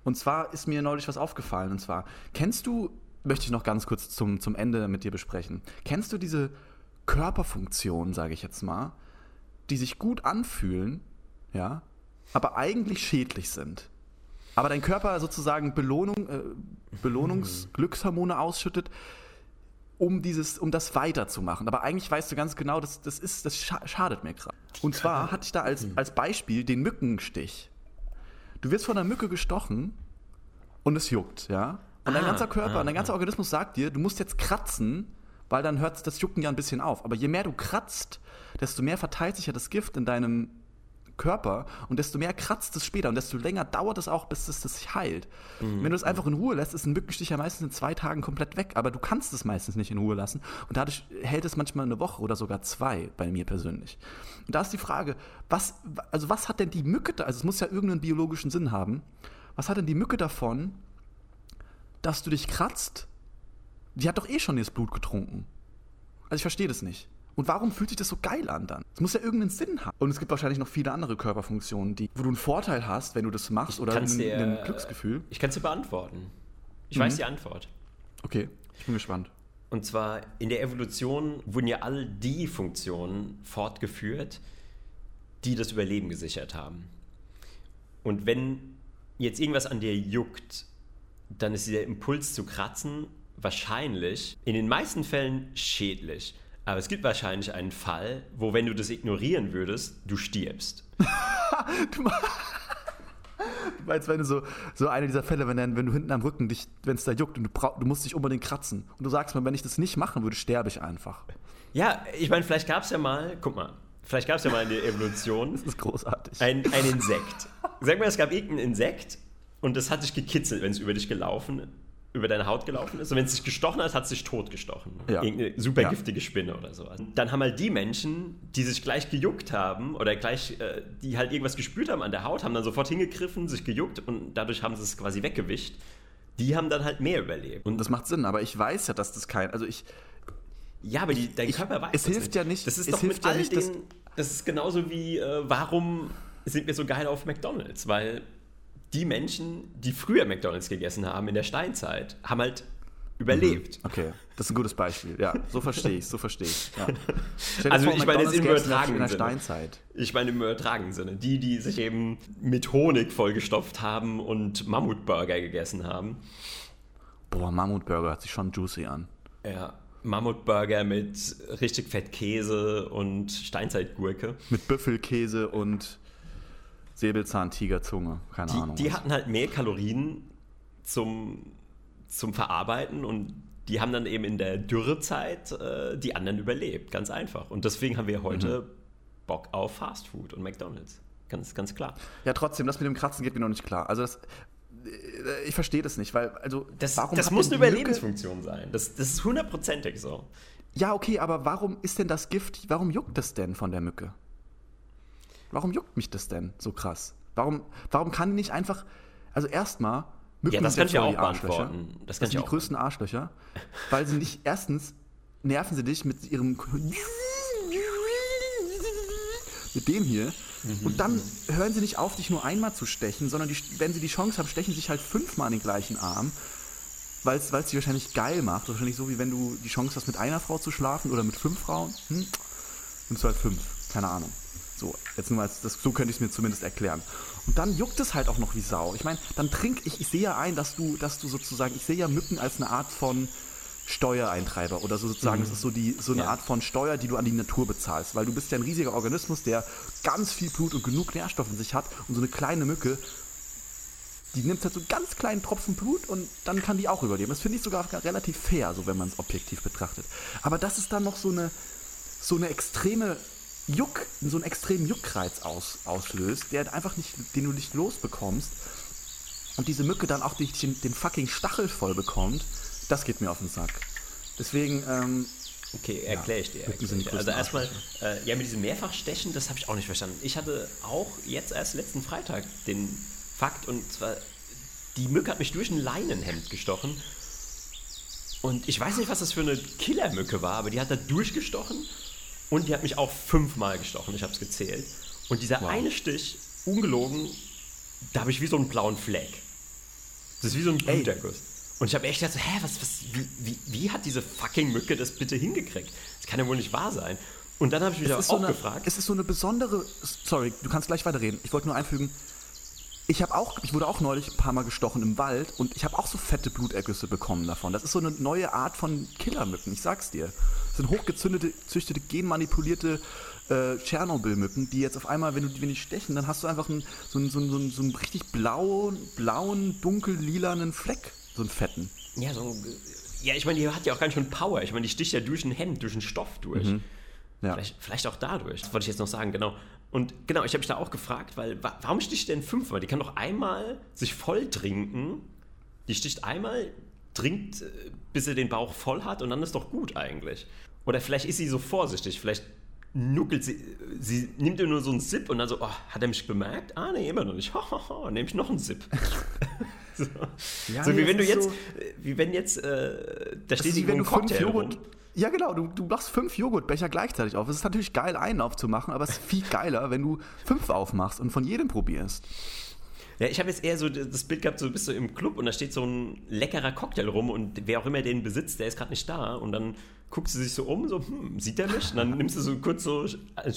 Und zwar ist mir neulich was aufgefallen. Und zwar, kennst du, möchte ich noch ganz kurz zum, zum Ende mit dir besprechen, kennst du diese Körperfunktionen, sage ich jetzt mal, die sich gut anfühlen, ja, aber eigentlich schädlich sind. Aber dein Körper sozusagen Belohnung, äh, Belohnungs-Glückshormone ausschüttet, um dieses, um das weiterzumachen. Aber eigentlich weißt du ganz genau, das, das ist, das scha schadet mir gerade. Und zwar hatte ich da als, als Beispiel den Mückenstich. Du wirst von einer Mücke gestochen und es juckt, ja. Und dein Ah, ganzer Körper, ah, dein ganzer Organismus sagt dir, du musst jetzt kratzen, weil dann hört das Jucken ja ein bisschen auf. Aber je mehr du kratzt, desto mehr verteilt sich ja das Gift in deinem Körper und desto mehr kratzt es später und desto länger dauert es auch, bis es sich heilt. Wenn du es einfach in Ruhe lässt, ist ein Mückenstich ja meistens in zwei Tagen komplett weg, aber du kannst es meistens nicht in Ruhe lassen und dadurch hält es manchmal eine Woche oder sogar zwei bei mir persönlich. Und da ist die Frage, was, also was hat denn die Mücke da, also es muss ja irgendeinen biologischen Sinn haben, was hat denn die Mücke davon, dass du dich kratzt? Die hat doch eh schon das Blut getrunken. Also ich verstehe das nicht. Und warum fühlt sich das so geil an dann? Es muss ja irgendeinen Sinn haben. Und es gibt wahrscheinlich noch viele andere Körperfunktionen, die, wo du einen Vorteil hast, wenn du das machst oder ein, dir- ein Glücksgefühl. Ich kann es dir beantworten. Ich Mhm. weiß die Antwort. Okay, ich bin gespannt. Und zwar in der Evolution wurden ja all die Funktionen fortgeführt, die das Überleben gesichert haben. Und wenn jetzt irgendwas an dir juckt, dann ist dieser Impuls zu kratzen wahrscheinlich in den meisten Fällen schädlich. Aber es gibt wahrscheinlich einen Fall, wo wenn du das ignorieren würdest, du stirbst. *laughs* Du meinst, wenn du so, so eine dieser Fälle, wenn, dann, wenn du hinten am Rücken dich, wenn es da juckt und du, brauch, du musst dich unbedingt kratzen. Und du sagst mir, wenn ich das nicht machen würde, sterbe ich einfach. Ja, ich meine, vielleicht gab es ja mal, guck mal, vielleicht gab es ja mal in der Evolution *laughs* Das ist großartig. ein, ein Insekt. Sag mal, es gab irgendein Insekt und das hat dich gekitzelt, wenn es über dich gelaufen, über deine Haut gelaufen ist. Und wenn es dich gestochen hat, hat es dich tot gestochen. Ja. Irgendeine super Ja. giftige Spinne oder so. Dann haben halt die Menschen, die sich gleich gejuckt haben oder gleich, äh, die halt irgendwas gespürt haben an der Haut, haben dann sofort hingegriffen, sich gejuckt und dadurch haben sie es quasi weggewischt. Die haben dann halt mehr überlebt. Und das macht Sinn, aber ich weiß ja, dass das kein. Also ich. ja, aber die, dein ich- Körper weiß es hilft ja nicht- Das ist es doch hilft mit ja all nicht, den, das ist genauso wie, äh, warum sind wir so geil auf McDonalds? Weil die Menschen, die früher McDonalds gegessen haben in der Steinzeit, haben halt überlebt. Okay, das ist ein gutes Beispiel. Ja, so verstehe ich so verstehe ich. Ja. Also ich meine jetzt im gäb's in der- übertragenen Sinne. Steinzeit. Ich meine im übertragenen Sinne. Die, die sich eben mit Honig vollgestopft haben und Mammutburger gegessen haben. Boah, Mammutburger hört sich schon juicy an. Ja, Mammutburger mit richtig fett Käse und Steinzeitgurke. Mit Büffelkäse und Säbelzahntigerzunge. Keine Die, Ahnung. die was. hatten halt mehr Kalorien zum, zum Verarbeiten und die haben dann eben in der Dürrezeit äh, die anderen überlebt. Ganz einfach. Und deswegen haben wir heute Mhm. Bock auf Fast Food und McDonalds. Ganz, ganz klar. ja, trotzdem, das mit dem Kratzen geht mir noch nicht klar. Also das, äh, ich verstehe das nicht, weil also Das, warum das muss eine Überlebensfunktion sein. Das, das ist hundertprozentig so. Ja, okay, aber warum ist denn das Gift? Warum juckt das denn von der Mücke? Warum juckt mich das denn so krass? Warum, warum kann die nicht einfach, also erstmal, Mücken Ja, das sind ja auch die Arschlöcher. Das Das, sind die größten Arschlöcher, weil sie nicht, erstens nerven sie dich mit ihrem, mit dem hier und dann hören sie nicht auf, dich nur einmal zu stechen, sondern die, wenn sie die Chance haben, stechen sie sich halt fünfmal den gleichen Arm weil es sie wahrscheinlich geil macht. Wahrscheinlich so, wie wenn du die Chance hast, mit einer Frau zu schlafen oder mit fünf Frauen. Hm? Nimmst du halt fünf. Keine Ahnung. So, jetzt nur als- das, so könnte ich es mir zumindest erklären. Und dann juckt es halt auch noch wie Sau. Ich meine, dann trink ich, ich sehe ja ein, dass du, dass du sozusagen, ich sehe ja Mücken als eine Art von Steuereintreiber oder so sozusagen, das ist so, die, so eine Ja. Art von Steuer, die du an die Natur bezahlst, weil du bist ja ein riesiger Organismus, der ganz viel Blut und genug Nährstoffe in sich hat und so eine kleine Mücke, die nimmt halt so ganz kleinen Tropfen Blut und dann kann die auch überleben. Das finde ich sogar relativ fair, so wenn man es objektiv betrachtet. Aber das ist dann noch so eine, so eine extreme Juck, so einen extremen Juckreiz aus, auslöst, der einfach nicht, den du nicht losbekommst. Und diese Mücke dann auch den, den fucking Stachel voll bekommt, das geht mir auf den Sack. Deswegen, ähm, Okay, erkläre ich dir. Erklär ich dir. Also erstmal, äh, ja, mit diesem Mehrfachstechen, das habe ich auch nicht verstanden. Ich hatte auch jetzt erst letzten Freitag den Fakt, und zwar, die Mücke hat mich durch ein Leinenhemd gestochen. Und ich weiß nicht, was das für eine Killermücke war, aber die hat da durchgestochen und die hat mich auch fünfmal gestochen, ich habe es gezählt. Und dieser wow. eine Stich, ungelogen, da habe ich wie so einen blauen Fleck. Das ist wie so ein Bluterguss. Und ich habe echt gedacht, hä, was, was, wie, wie, wie, hat diese fucking Mücke das bitte hingekriegt? Das kann ja wohl nicht wahr sein. Und dann habe ich mich auch, so auch eine, gefragt. Es ist so eine besondere. Sorry, du kannst gleich weiterreden. Ich wollte nur einfügen. Ich habe auch, ich wurde auch neulich ein paar Mal gestochen im Wald und ich habe auch so fette Blutergüsse bekommen davon. Das ist so eine neue Art von Killermücken, ich sag's dir. Das sind hochgezündete, züchtete, genmanipulierte äh, Tschernobyl-Mücken, die jetzt auf einmal, wenn du wenn die stechen, dann hast du einfach einen, so, einen, so, einen, so einen richtig blauen, blauen, dunkel-lilanen Fleck so einen fetten. Ja, so ein, ja, ich meine, die hat ja auch ganz schön Power. Ich meine, die sticht ja durch ein Hemd, durch einen Stoff durch. Mhm. Ja. Vielleicht, vielleicht, auch dadurch. Das wollte ich jetzt noch sagen, genau. Und genau, ich habe mich da auch gefragt, weil warum sticht die denn fünfmal? Die kann doch einmal sich voll trinken. Die sticht einmal, trinkt, äh, bis sie den Bauch voll hat und dann ist doch gut eigentlich. Oder vielleicht ist sie so vorsichtig, vielleicht nuckelt sie, sie nimmt nur so einen Sip und dann so, oh, hat er mich bemerkt? Ah, nee, immer noch nicht. *laughs* nehme ich noch einen Sip. *laughs* so, ja, so wie wenn du jetzt, so, wie wenn jetzt, äh, da steht wie wenn du Cocktail fünf Joghurt. Ja, genau, du, du machst fünf Joghurtbecher gleichzeitig auf. Es ist natürlich geil, einen aufzumachen, aber es ist viel geiler, wenn du fünf aufmachst und von jedem probierst. Ja, ich habe jetzt eher so das Bild gehabt, so bist du im Club und da steht so ein leckerer Cocktail rum und wer auch immer den besitzt, der ist gerade nicht da und dann guckst du sich so um, so, hm, sieht der mich? Und dann nimmst du so kurz so,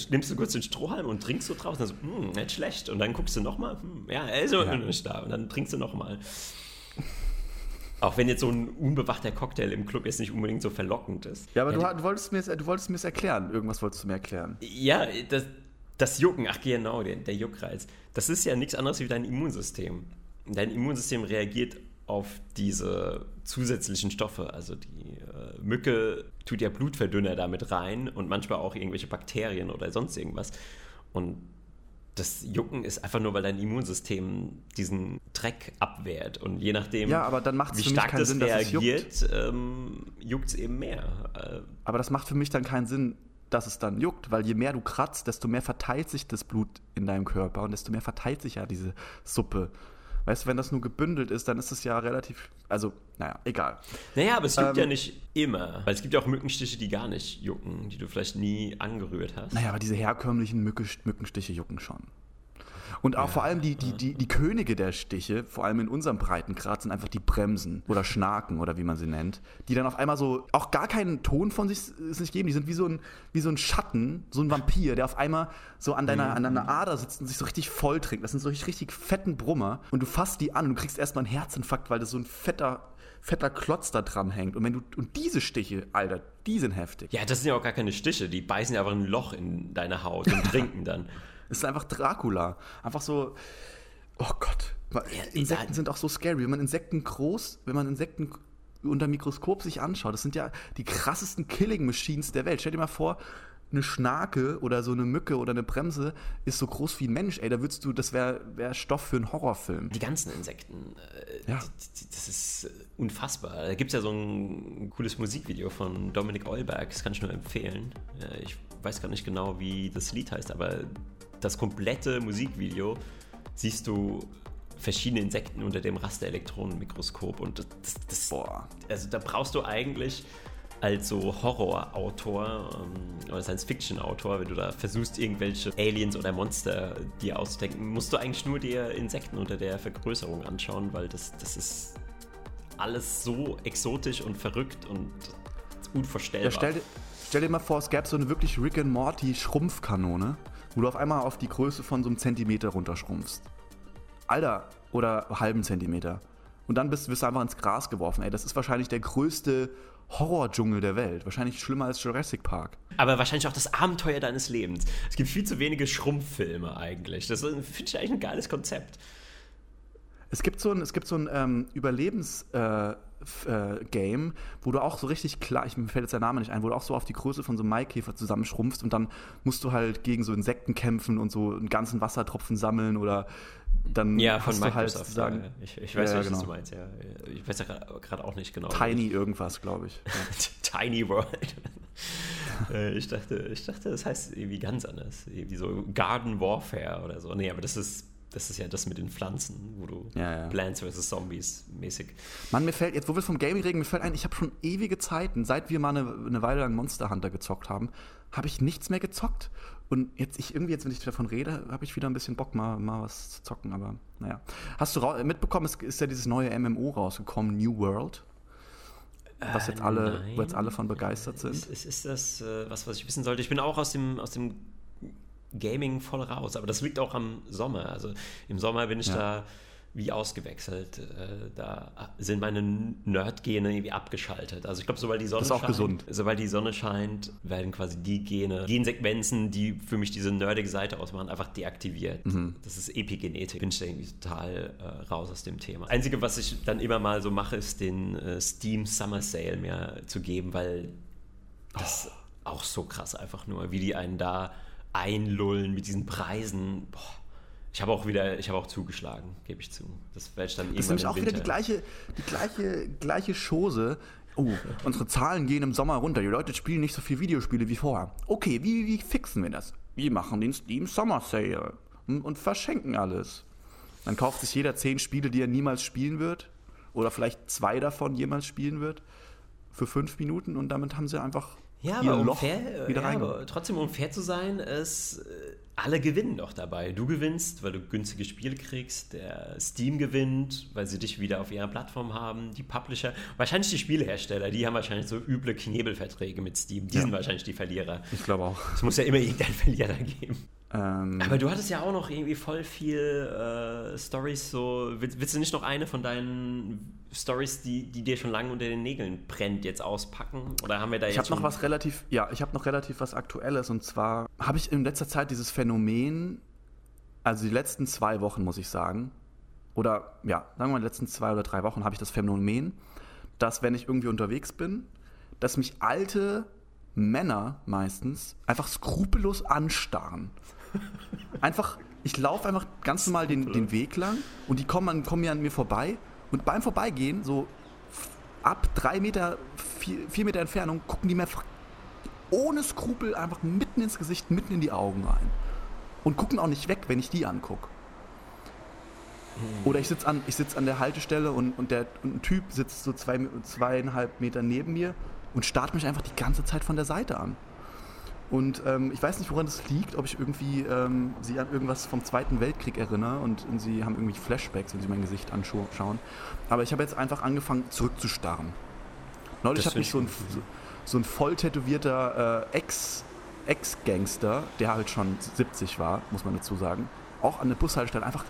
nimmst du kurz den Strohhalm und trinkst so draus und dann so, hm, nicht schlecht. Und dann guckst du nochmal, hm, ja, er ist ja. nicht da. Und dann trinkst du nochmal. Auch wenn jetzt so ein unbewachter Cocktail im Club jetzt nicht unbedingt so verlockend ist. Ja, aber ja, du, du, wolltest mir, du wolltest mir es erklären. Irgendwas wolltest du mir erklären. Ja, das, das Jucken, ach genau, der, der Juckreiz. Das ist ja nichts anderes wie dein Immunsystem. Dein Immunsystem reagiert auf diese zusätzlichen Stoffe. Also die äh, Mücke tut ja Blutverdünner damit rein und manchmal auch irgendwelche Bakterien oder sonst irgendwas. Und das Jucken ist einfach nur, weil dein Immunsystem diesen Dreck abwehrt. Und je nachdem, ja, aber dann wie stark das Sinn, reagiert, ähm, juckt es eben mehr. Äh, aber das macht für mich dann keinen Sinn, dass es dann juckt, weil je mehr du kratzt, desto mehr verteilt sich das Blut in deinem Körper und desto mehr verteilt sich ja diese Suppe. Weißt du, wenn das nur gebündelt ist, dann ist es ja relativ. Also, naja, egal. Naja, aber es juckt ähm, ja nicht immer. Weil es gibt ja auch Mückenstiche, die gar nicht jucken, die du vielleicht nie angerührt hast. Naja, aber diese herkömmlichen Mückenstiche jucken schon. Und auch ja. vor allem die, die, die, die Könige der Stiche, vor allem in unserem Breitengrad, sind einfach die Bremsen oder Schnaken oder wie man sie nennt, die dann auf einmal so auch gar keinen Ton von sich, sich geben. Die sind wie so, ein, wie so ein Schatten, so ein Vampir, der auf einmal so an deiner, an deiner Ader sitzt und sich so richtig voll trinkt. Das sind so richtig, richtig fetten Brummer. Und du fasst die an und du kriegst erstmal einen Herzinfarkt, weil das so ein fetter fetter Klotz da dran hängt. Und wenn du und diese Stiche, Alter, die sind heftig. Ja, das sind ja auch gar keine Stiche, die beißen ja einfach ein Loch in deine Haut und *laughs* trinken dann. Es ist einfach Dracula. Einfach so. Oh Gott. Insekten sind auch so scary. Wenn man Insekten groß, wenn man Insekten unter Mikroskop sich anschaut, das sind ja die krassesten Killing Machines der Welt. Stell dir mal vor, eine Schnake oder so eine Mücke oder eine Bremse ist so groß wie ein Mensch, ey, da würdest du, das wäre wär Stoff für einen Horrorfilm. Die ganzen Insekten, äh, ja. Das ist unfassbar. Da gibt es ja so ein cooles Musikvideo von Dominik Eulberg, das kann ich nur empfehlen. Ich weiß gar nicht genau, wie das Lied heißt, aber das komplette Musikvideo siehst du verschiedene Insekten unter dem Rasterelektronenmikroskop und das, das, Boah. also da brauchst du eigentlich als so Horrorautor ähm, oder Science-Fiction-Autor, wenn du da versuchst, irgendwelche Aliens oder Monster dir auszudenken, musst du eigentlich nur dir Insekten unter der Vergrößerung anschauen, weil das, das ist alles so exotisch und verrückt und unvorstellbar. Ja, stell, stell, dir mal vor, es gäbe so eine wirklich Rick and Morty Schrumpfkanone wo du auf einmal auf die Größe von so einem Zentimeter runterschrumpfst. Alter, oder halben Zentimeter. Und dann bist, wirst du einfach ins Gras geworfen. Ey, das ist wahrscheinlich der größte Horrordschungel der Welt. Wahrscheinlich schlimmer als Jurassic Park. Aber wahrscheinlich auch das Abenteuer deines Lebens. Es gibt viel zu wenige Schrumpffilme eigentlich. Das finde ich eigentlich ein geiles Konzept. Es gibt so ein, es gibt so ein ähm, Überlebens... Äh, äh, Game, wo du auch so richtig klar, ich, mir fällt jetzt der Name nicht ein, wo du auch so auf die Größe von so einem Maikäfer zusammenschrumpfst und dann musst du halt gegen so Insekten kämpfen und so einen ganzen Wassertropfen sammeln oder dann ja, von halt Microsoft. sozusagen ja, ich, ich weiß, Ja, was genau. du meinst, ja. Ich weiß ja gerade auch nicht genau. Tiny irgendwas, glaube ich. *laughs* Tiny World. *laughs* Äh, ich, dachte, ich dachte, das heißt irgendwie ganz anders. Irgendwie so Garden Warfare oder so. Nee, aber das ist, das ist ja das mit den Pflanzen, wo du Ja, ja. Plants vs. Zombies mäßig. Mann, mir fällt, jetzt wo wir vom Gaming reden, mir fällt ein, ich habe schon ewige Zeiten, seit wir mal eine, eine Weile lang Monster Hunter gezockt haben, habe ich nichts mehr gezockt. Und jetzt, ich irgendwie, jetzt, wenn ich davon rede, habe ich wieder ein bisschen Bock, mal, mal was zu zocken, aber naja. Hast du mitbekommen, es ist ja dieses neue MMO rausgekommen, New World? Was jetzt alle, Nein. wo jetzt alle von begeistert sind. Ist, ist, ist das äh, was, was ich wissen sollte? Ich bin auch aus dem, aus dem Gaming voll raus, aber das liegt auch am Sommer. Also im Sommer bin ich Ja. da wie ausgewechselt. Äh, da sind meine Nerd-Gene irgendwie abgeschaltet. Also ich glaube, sobald die Sonne Das ist auch scheint, gesund. sobald die Sonne scheint, werden quasi die Gene, Gensequenzen, die für mich diese nerdige Seite ausmachen, einfach deaktiviert. Mhm. Das ist Epigenetik. Bin ich da irgendwie total äh, raus aus dem Thema. Einzige, was ich dann immer mal so mache, ist den äh, Steam Summer Sale mir zu geben, weil das ist auch so krass einfach nur, wie die einen da einlullen mit diesen Preisen. Boah. Ich habe auch wieder, ich habe auch zugeschlagen, gebe ich zu. Das werde ich dann Das ist nämlich auch wieder Winter. die gleiche, die gleiche, gleiche Chose. Oh, unsere Zahlen gehen im Sommer runter. Die Leute spielen nicht so viel Videospiele wie vorher. Okay, wie, wie fixen wir das? Wir machen den Steam Summer Sale und, und verschenken alles. Dann kauft sich jeder zehn Spiele, die er niemals spielen wird. Oder vielleicht zwei davon jemals spielen wird. Für fünf Minuten und damit haben sie einfach Ja, aber um Loch fair, wieder ja, rein. aber trotzdem um fair zu sein, ist, äh, alle gewinnen doch dabei. Du gewinnst, weil du günstige Spiele kriegst, der Steam gewinnt, weil sie dich wieder auf ihrer Plattform haben, die Publisher, wahrscheinlich die Spielehersteller, die haben wahrscheinlich so üble Knebelverträge mit Steam, die Ja. sind wahrscheinlich die Verlierer. Ich glaube auch. Es muss ja immer irgendeinen *laughs* Verlierer geben. Ähm, Aber du hattest ja auch noch irgendwie voll viel äh, Stories so. Willst, willst du nicht noch eine von deinen Stories, die, die dir schon lange unter den Nägeln brennt, jetzt auspacken? Oder haben wir da Ich jetzt habe noch was relativ, ja, ich habe noch relativ was Aktuelles und zwar habe ich in letzter Zeit dieses Phänomen, also die letzten zwei Wochen muss ich sagen, oder ja, sagen wir mal, die letzten zwei oder drei Wochen habe ich das Phänomen, dass wenn ich irgendwie unterwegs bin, dass mich alte Männer meistens einfach skrupellos anstarren. Einfach, ich laufe einfach ganz normal den, den Weg lang und die kommen, an, kommen mir an mir vorbei beim Vorbeigehen, so ab drei Meter, vier, vier Meter Entfernung, gucken die mir einfach ohne Skrupel einfach mitten ins Gesicht, mitten in die Augen rein. Und gucken auch nicht weg, wenn ich die angucke. Oder ich sitze an, sitz an der Haltestelle und, und, der, und ein Typ sitzt so zwei, zweieinhalb Meter neben mir und starrt mich einfach die ganze Zeit von der Seite an. Und ähm, ich weiß nicht, woran das liegt, ob ich irgendwie ähm, sie an irgendwas vom Zweiten Weltkrieg erinnere und, und sie haben irgendwie Flashbacks, wenn sie mein Gesicht anschauen. Aber ich habe jetzt einfach angefangen zurückzustarren. Neulich hat mich so ein, ich so, so ein voll tätowierter äh, Ex, Ex-Gangster, der halt schon 70 war, muss man dazu sagen, auch an der Bushaltestelle einfach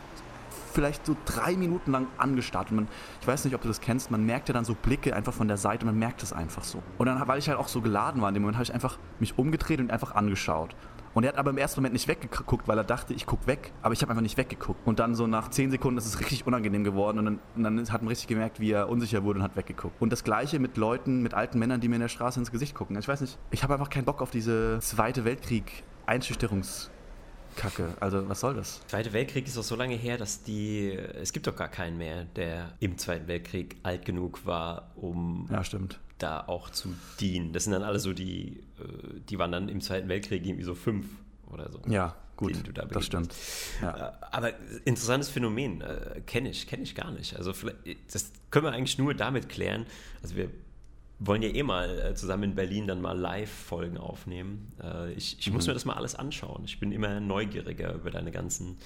vielleicht so drei Minuten lang angestarrt. Und man, ich weiß nicht, ob du das kennst, man merkt ja dann so Blicke einfach von der Seite und man merkt es einfach so. Und dann, weil ich halt auch so geladen war in dem Moment, habe ich einfach mich umgedreht und einfach angeschaut. Und er hat aber im ersten Moment nicht weggeguckt, weil er dachte, ich gucke weg. Aber ich habe einfach nicht weggeguckt. Und dann so nach zehn Sekunden ist es richtig unangenehm geworden. Und dann, und dann hat man richtig gemerkt, wie er unsicher wurde und hat weggeguckt. Und das Gleiche mit Leuten, mit alten Männern, die mir in der Straße ins Gesicht gucken. Ich weiß nicht, ich habe einfach keinen Bock auf diese Zweite Weltkrieg-Einschüchterungskacke. Also, was soll das? Zweite Weltkrieg ist doch so lange her, dass die. Es gibt doch gar keinen mehr, der im Zweiten Weltkrieg alt genug war, um Ja, stimmt. da auch zu dienen. Das sind dann alle so die, äh, die waren dann im Zweiten Weltkrieg irgendwie so fünf oder so. Ja, gut, da das stimmt. Ja. Äh, Aber interessantes Phänomen, äh, kenne ich, kenne ich gar nicht. Also vielleicht, das können wir eigentlich nur damit klären. Also wir wollen ja eh mal äh, zusammen in Berlin dann mal Live-Folgen aufnehmen. Äh, ich ich Mhm. muss mir das mal alles anschauen. Ich bin immer neugieriger über deine ganzen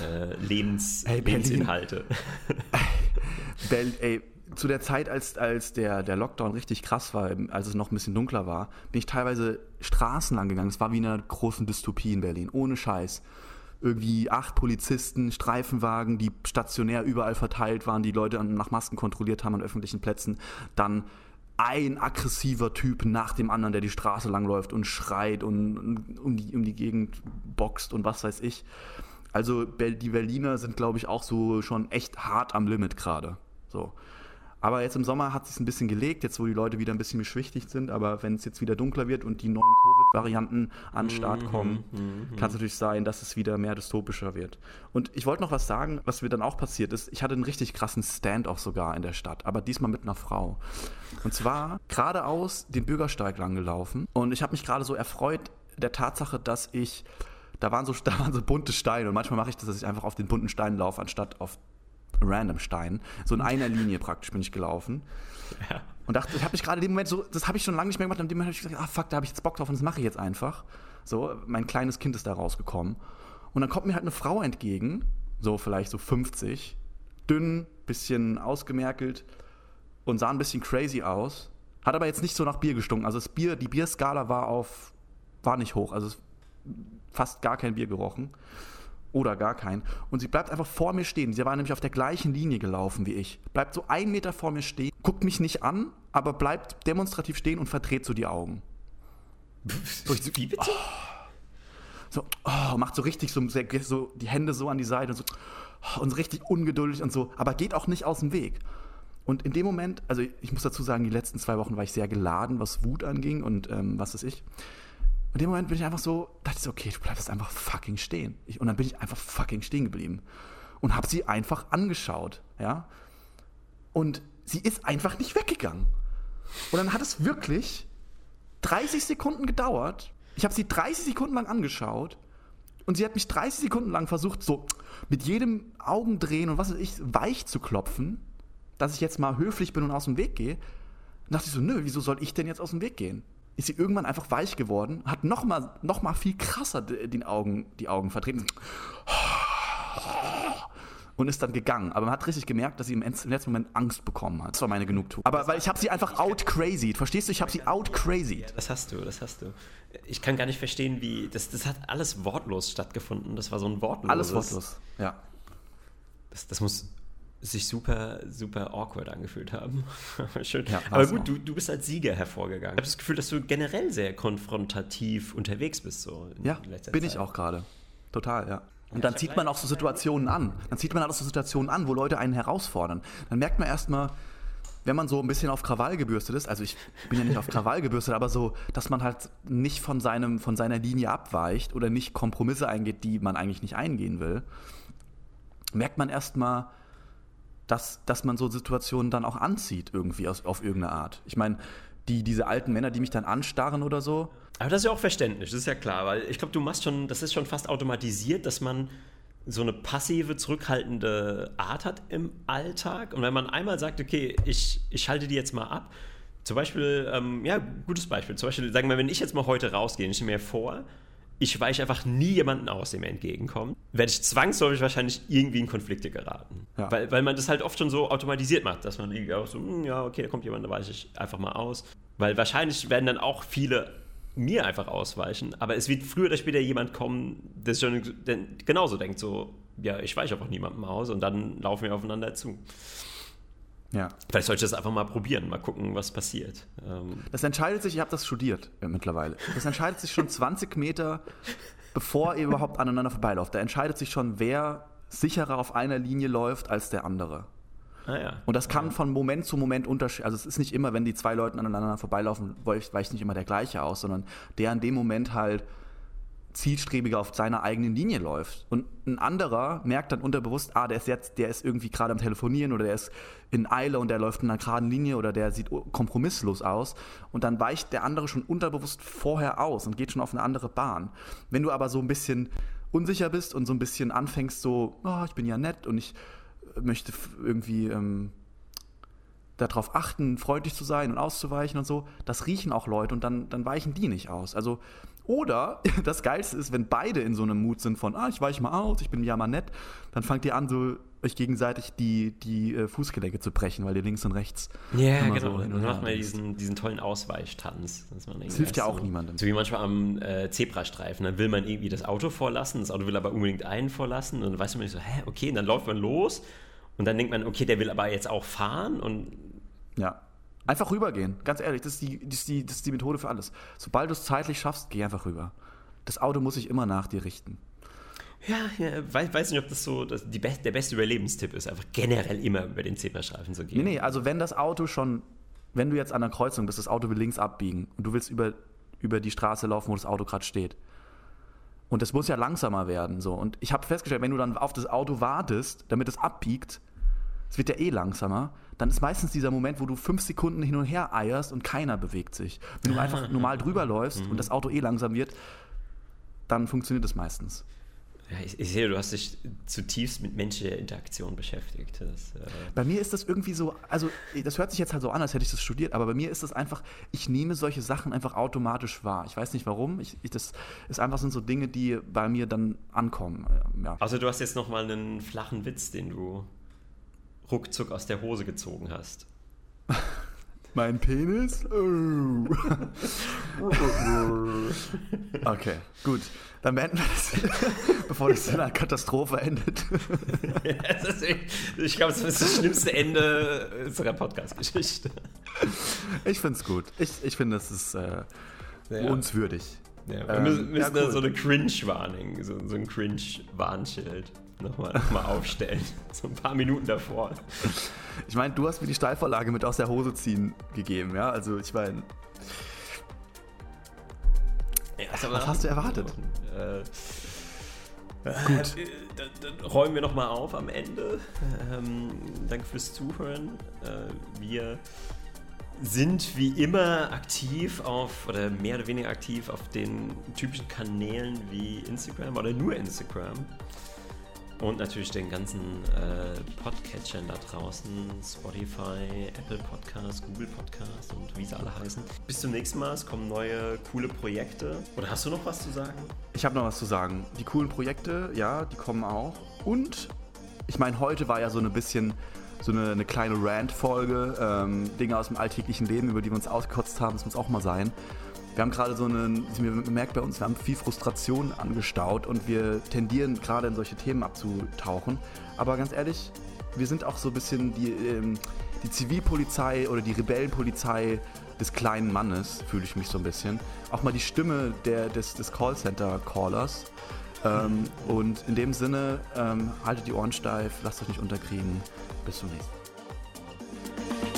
äh, Lebens, *laughs* Hey, Berlin. Lebensinhalte. *laughs* Bell, ey, zu der Zeit, als, als der, der Lockdown richtig krass war, als es noch ein bisschen dunkler war, bin ich teilweise Straßen lang gegangen. Es war wie in einer großen Dystopie in Berlin, ohne Scheiß. Irgendwie acht Polizisten, Streifenwagen, die stationär überall verteilt waren, die Leute nach Masken kontrolliert haben an öffentlichen Plätzen. Dann ein aggressiver Typ nach dem anderen, der die Straße langläuft und schreit und, um, die, um die Gegend boxt und was weiß ich. Also die Berliner sind, glaube ich, auch so schon echt hart am Limit gerade. So. Aber jetzt im Sommer hat es sich ein bisschen gelegt, jetzt wo die Leute wieder ein bisschen beschwichtigt sind. Aber wenn es jetzt wieder dunkler wird und die neuen Covid-Varianten an den Start Mhm, kommen, kann es natürlich sein, dass es wieder mehr dystopischer wird. Und ich wollte noch was sagen, was mir dann auch passiert ist. Ich hatte einen richtig krassen Stand-off sogar in der Stadt, aber diesmal mit einer Frau. Und zwar geradeaus den Bürgersteig lang gelaufen. Und ich habe mich gerade so erfreut der Tatsache, dass ich da waren so, *laughs* da waren so bunte Steine und manchmal mache ich das, dass ich einfach auf den bunten Steinen laufe, anstatt auf random Steinen. So in einer Linie praktisch bin ich gelaufen. Ja. Und dachte, ich habe mich gerade in dem Moment so, das habe ich schon lange nicht mehr gemacht, und in dem Moment habe ich gesagt, ah fuck, da habe ich jetzt Bock drauf und das mache ich jetzt einfach. So, mein kleines Kind ist da rausgekommen. Und dann kommt mir halt eine Frau entgegen, so vielleicht so 50, dünn, bisschen ausgemerkelt und sah ein bisschen crazy aus. Hat aber jetzt nicht so nach Bier gestunken. Also das Bier, die Bierskala war auf, war nicht hoch. Also es fast gar kein Bier gerochen. Oder gar kein. Und sie bleibt einfach vor mir stehen. Sie war nämlich auf der gleichen Linie gelaufen wie ich. Bleibt so einen Meter vor mir stehen, guckt mich nicht an, aber bleibt demonstrativ stehen und verdreht so die Augen. *laughs* So, ich- Wie bitte? So, oh, macht so richtig so, so die Hände so an die Seite und so, oh, und so richtig ungeduldig und so, aber geht auch nicht aus dem Weg. Und in dem Moment, also ich muss dazu sagen, die letzten zwei Wochen war ich sehr geladen, was Wut anging und ähm, was weiß ich. In dem Moment bin ich einfach so, dachte ich so, okay, du bleibst einfach fucking stehen. Ich, und dann bin ich einfach fucking stehen geblieben und habe sie einfach angeschaut, ja. Und sie ist einfach nicht weggegangen. Und dann hat es wirklich 30 Sekunden gedauert. Ich habe sie 30 Sekunden lang angeschaut und sie hat mich 30 Sekunden lang versucht, so mit jedem Augendrehen und was weiß ich, weich zu klopfen, dass ich jetzt mal höflich bin und aus dem Weg gehe. Dann dachte ich so, nö, wieso soll ich denn jetzt aus dem Weg gehen? Ist sie irgendwann einfach weich geworden, hat noch mal, noch mal viel krasser den Augen, die Augen vertreten und ist dann gegangen. Aber man hat richtig gemerkt, dass sie im letzten Moment Angst bekommen hat. Das war meine Genugtuung. Aber weil ich habe sie einfach out crazy. Verstehst du? Ich habe sie out crazy. Das hast du, das hast du. Ich kann gar nicht verstehen, wie. Das, das hat alles wortlos stattgefunden. Das war so ein wortloses. Alles wortlos. Ja. Das, das muss sich super, super awkward angefühlt haben. *laughs* Schön. Ja, Aber gut, du, du bist als Sieger hervorgegangen. Ich habe das Gefühl, dass du generell sehr konfrontativ unterwegs bist. So in Ja, bin Zeit. ich auch gerade. Total, ja. Und Ja, dann zieht man auch so Situationen an. Dann zieht man halt auch so Situationen an, wo Leute einen herausfordern. Dann merkt man erstmal, wenn man so ein bisschen auf Krawall gebürstet ist, also ich bin ja nicht auf Krawall gebürstet, aber so, dass man halt nicht von, seinem, von seiner Linie abweicht oder nicht Kompromisse eingeht, die man eigentlich nicht eingehen will, merkt man erstmal, dass, dass man so Situationen dann auch anzieht, irgendwie aus, auf irgendeine Art. Ich meine, die, diese alten Männer, die mich dann anstarren oder so, Aber das ist ja auch verständlich, das ist ja klar, weil ich glaube, du machst schon, das ist schon fast automatisiert, dass man so eine passive, zurückhaltende Art hat im Alltag. Und wenn man einmal sagt, okay, ich, ich halte die jetzt mal ab, zum Beispiel, ähm, ja, gutes Beispiel, zum Beispiel, sagen wir, wenn ich jetzt mal heute rausgehe, ich nehme mir vor, ich weiche einfach nie jemanden aus, dem mir entgegenkommt, werde ich zwangsläufig wahrscheinlich irgendwie in Konflikte geraten. Ja. Weil, weil man das halt oft schon so automatisiert macht, dass man irgendwie auch so, hm, ja, okay, da kommt jemand, da weiche ich einfach mal aus. Weil wahrscheinlich werden dann auch viele mir einfach ausweichen, aber es wird früher oder später jemand kommen, der schon genauso denkt, so, ja, ich weiche einfach niemandem aus und dann laufen wir aufeinander zu. Ja. Vielleicht sollte ich das einfach mal probieren, mal gucken, was passiert. Ähm, Das entscheidet sich, ich habe das studiert äh, mittlerweile. Das entscheidet sich schon *laughs* 20 Meter, bevor ihr überhaupt aneinander vorbeilauft. Da entscheidet sich schon, wer sicherer auf einer Linie läuft als der andere. ah ja. Und das kann von Moment zu Moment unterschiedlich. Also es ist nicht immer, wenn die zwei Leute aneinander vorbeilaufen, weicht weicht nicht immer der gleiche aus, sondern der in dem Moment halt zielstrebiger auf seiner eigenen Linie läuft. Und ein anderer merkt dann unterbewusst, ah, der ist jetzt, der ist irgendwie gerade am Telefonieren oder der ist in Eile und der läuft in einer geraden Linie oder der sieht kompromisslos aus. Und dann weicht der andere schon unterbewusst vorher aus und geht schon auf eine andere Bahn. Wenn du aber so ein bisschen unsicher bist und so ein bisschen anfängst, so, oh, ich bin ja nett und ich möchte f- irgendwie ähm, darauf achten, freundlich zu sein und auszuweichen und so, das riechen auch Leute und dann, dann weichen die nicht aus. Also, oder das Geilste ist, wenn beide in so einem Mut sind von, ah, ich weiche mal aus, ich bin ja mal nett, dann fangt ihr an, so euch gegenseitig die, die äh, Fußgelenke zu brechen, weil ihr links und rechts. Ja, immer genau. so dann und her macht man diesen, diesen tollen Ausweichtanz. Das irgendwie hilft ja erst auch so, niemandem. So wie manchmal am äh, Zebrastreifen. Dann will man irgendwie das Auto vorlassen, das Auto will aber unbedingt einen vorlassen. Und dann weiß man nicht so, hä, okay, und dann läuft man los. Und dann denkt man, okay, der will aber jetzt auch fahren. Und Ja. Einfach rübergehen, ganz ehrlich, das ist, die, das, ist die, das ist die Methode für alles. Sobald du es zeitlich schaffst, geh einfach rüber. Das Auto muss sich immer nach dir richten. Ja, ja weiß, weiß nicht, ob das so das die der beste Überlebenstipp ist, einfach generell immer über den Zebrastreifen zu gehen. Nee, nee, also wenn das Auto schon, wenn du jetzt an der Kreuzung bist, das Auto will links abbiegen und du willst über, über die Straße laufen, wo das Auto gerade steht. Und es muss ja langsamer werden. So. Und ich habe festgestellt, wenn du dann auf das Auto wartest, damit es abbiegt, es wird ja eh langsamer, dann ist meistens dieser Moment, wo du fünf Sekunden hin und her eierst und keiner bewegt sich. Wenn du einfach *laughs* normal drüber läufst und das Auto eh langsam wird, dann funktioniert es meistens. Ja, ich, ich, sehe, du hast dich zutiefst mit menschlicher Interaktion beschäftigt. Das, äh bei mir ist das irgendwie so, also das hört sich jetzt halt so an, als hätte ich das studiert, aber bei mir ist das einfach, ich nehme solche Sachen einfach automatisch wahr. Ich weiß nicht warum, ich, ich, das ist einfach sind so Dinge, die bei mir dann ankommen. Ja. Also du hast jetzt nochmal einen flachen Witz, den du ruckzuck aus der Hose gezogen hast. *laughs* Mein Penis? Oh. *laughs* okay, gut. Dann beenden wir das, *laughs* bevor das in einer Katastrophe endet. ist, ich glaube, das ist das schlimmste Ende unserer Podcast-Geschichte. Ich finde es gut. Ich, ich finde, es ist äh, ja. uns würdig. Ja, wir ähm, müssen, müssen ja, cool. so eine Cringe-Warning, so, so ein Cringe-Warnschild nochmal noch mal aufstellen. *laughs* So ein paar Minuten davor. Ich meine, du hast mir die Steilvorlage mit aus der Hose ziehen gegeben, ja? Also ich meine. Ja, was hast du erwartet? Äh, Gut. Äh, dann, dann, räumen wir nochmal auf am Ende. Ähm, danke fürs Zuhören. Äh, wir sind wie immer aktiv auf, oder mehr oder weniger aktiv auf den typischen Kanälen wie Instagram oder nur Instagram. Und natürlich den ganzen äh, Podcatchern da draußen, Spotify, Apple Podcast, Google Podcast und wie sie alle heißen. Bis zum nächsten Mal, es kommen neue coole Projekte. Oder hast du noch was zu sagen? Ich habe noch was zu sagen. Die coolen Projekte, ja, die kommen auch. Und ich meine, heute war ja so ein bisschen so eine, eine kleine Rant-Folge, ähm, Dinge aus dem alltäglichen Leben, über die wir uns ausgekotzt haben, das muss auch mal sein wir haben gerade so einen, man merkt bei uns, wir haben viel Frustration angestaut und wir tendieren gerade in solche Themen abzutauchen. Aber ganz ehrlich, wir sind auch so ein bisschen die, ähm, die Zivilpolizei oder die Rebellenpolizei des kleinen Mannes, fühle ich mich so ein bisschen. Auch mal die Stimme der, des, des Callcenter-Callers. Ähm, und in dem Sinne, ähm, haltet die Ohren steif, lasst euch nicht unterkriegen. Bis zum nächsten Mal.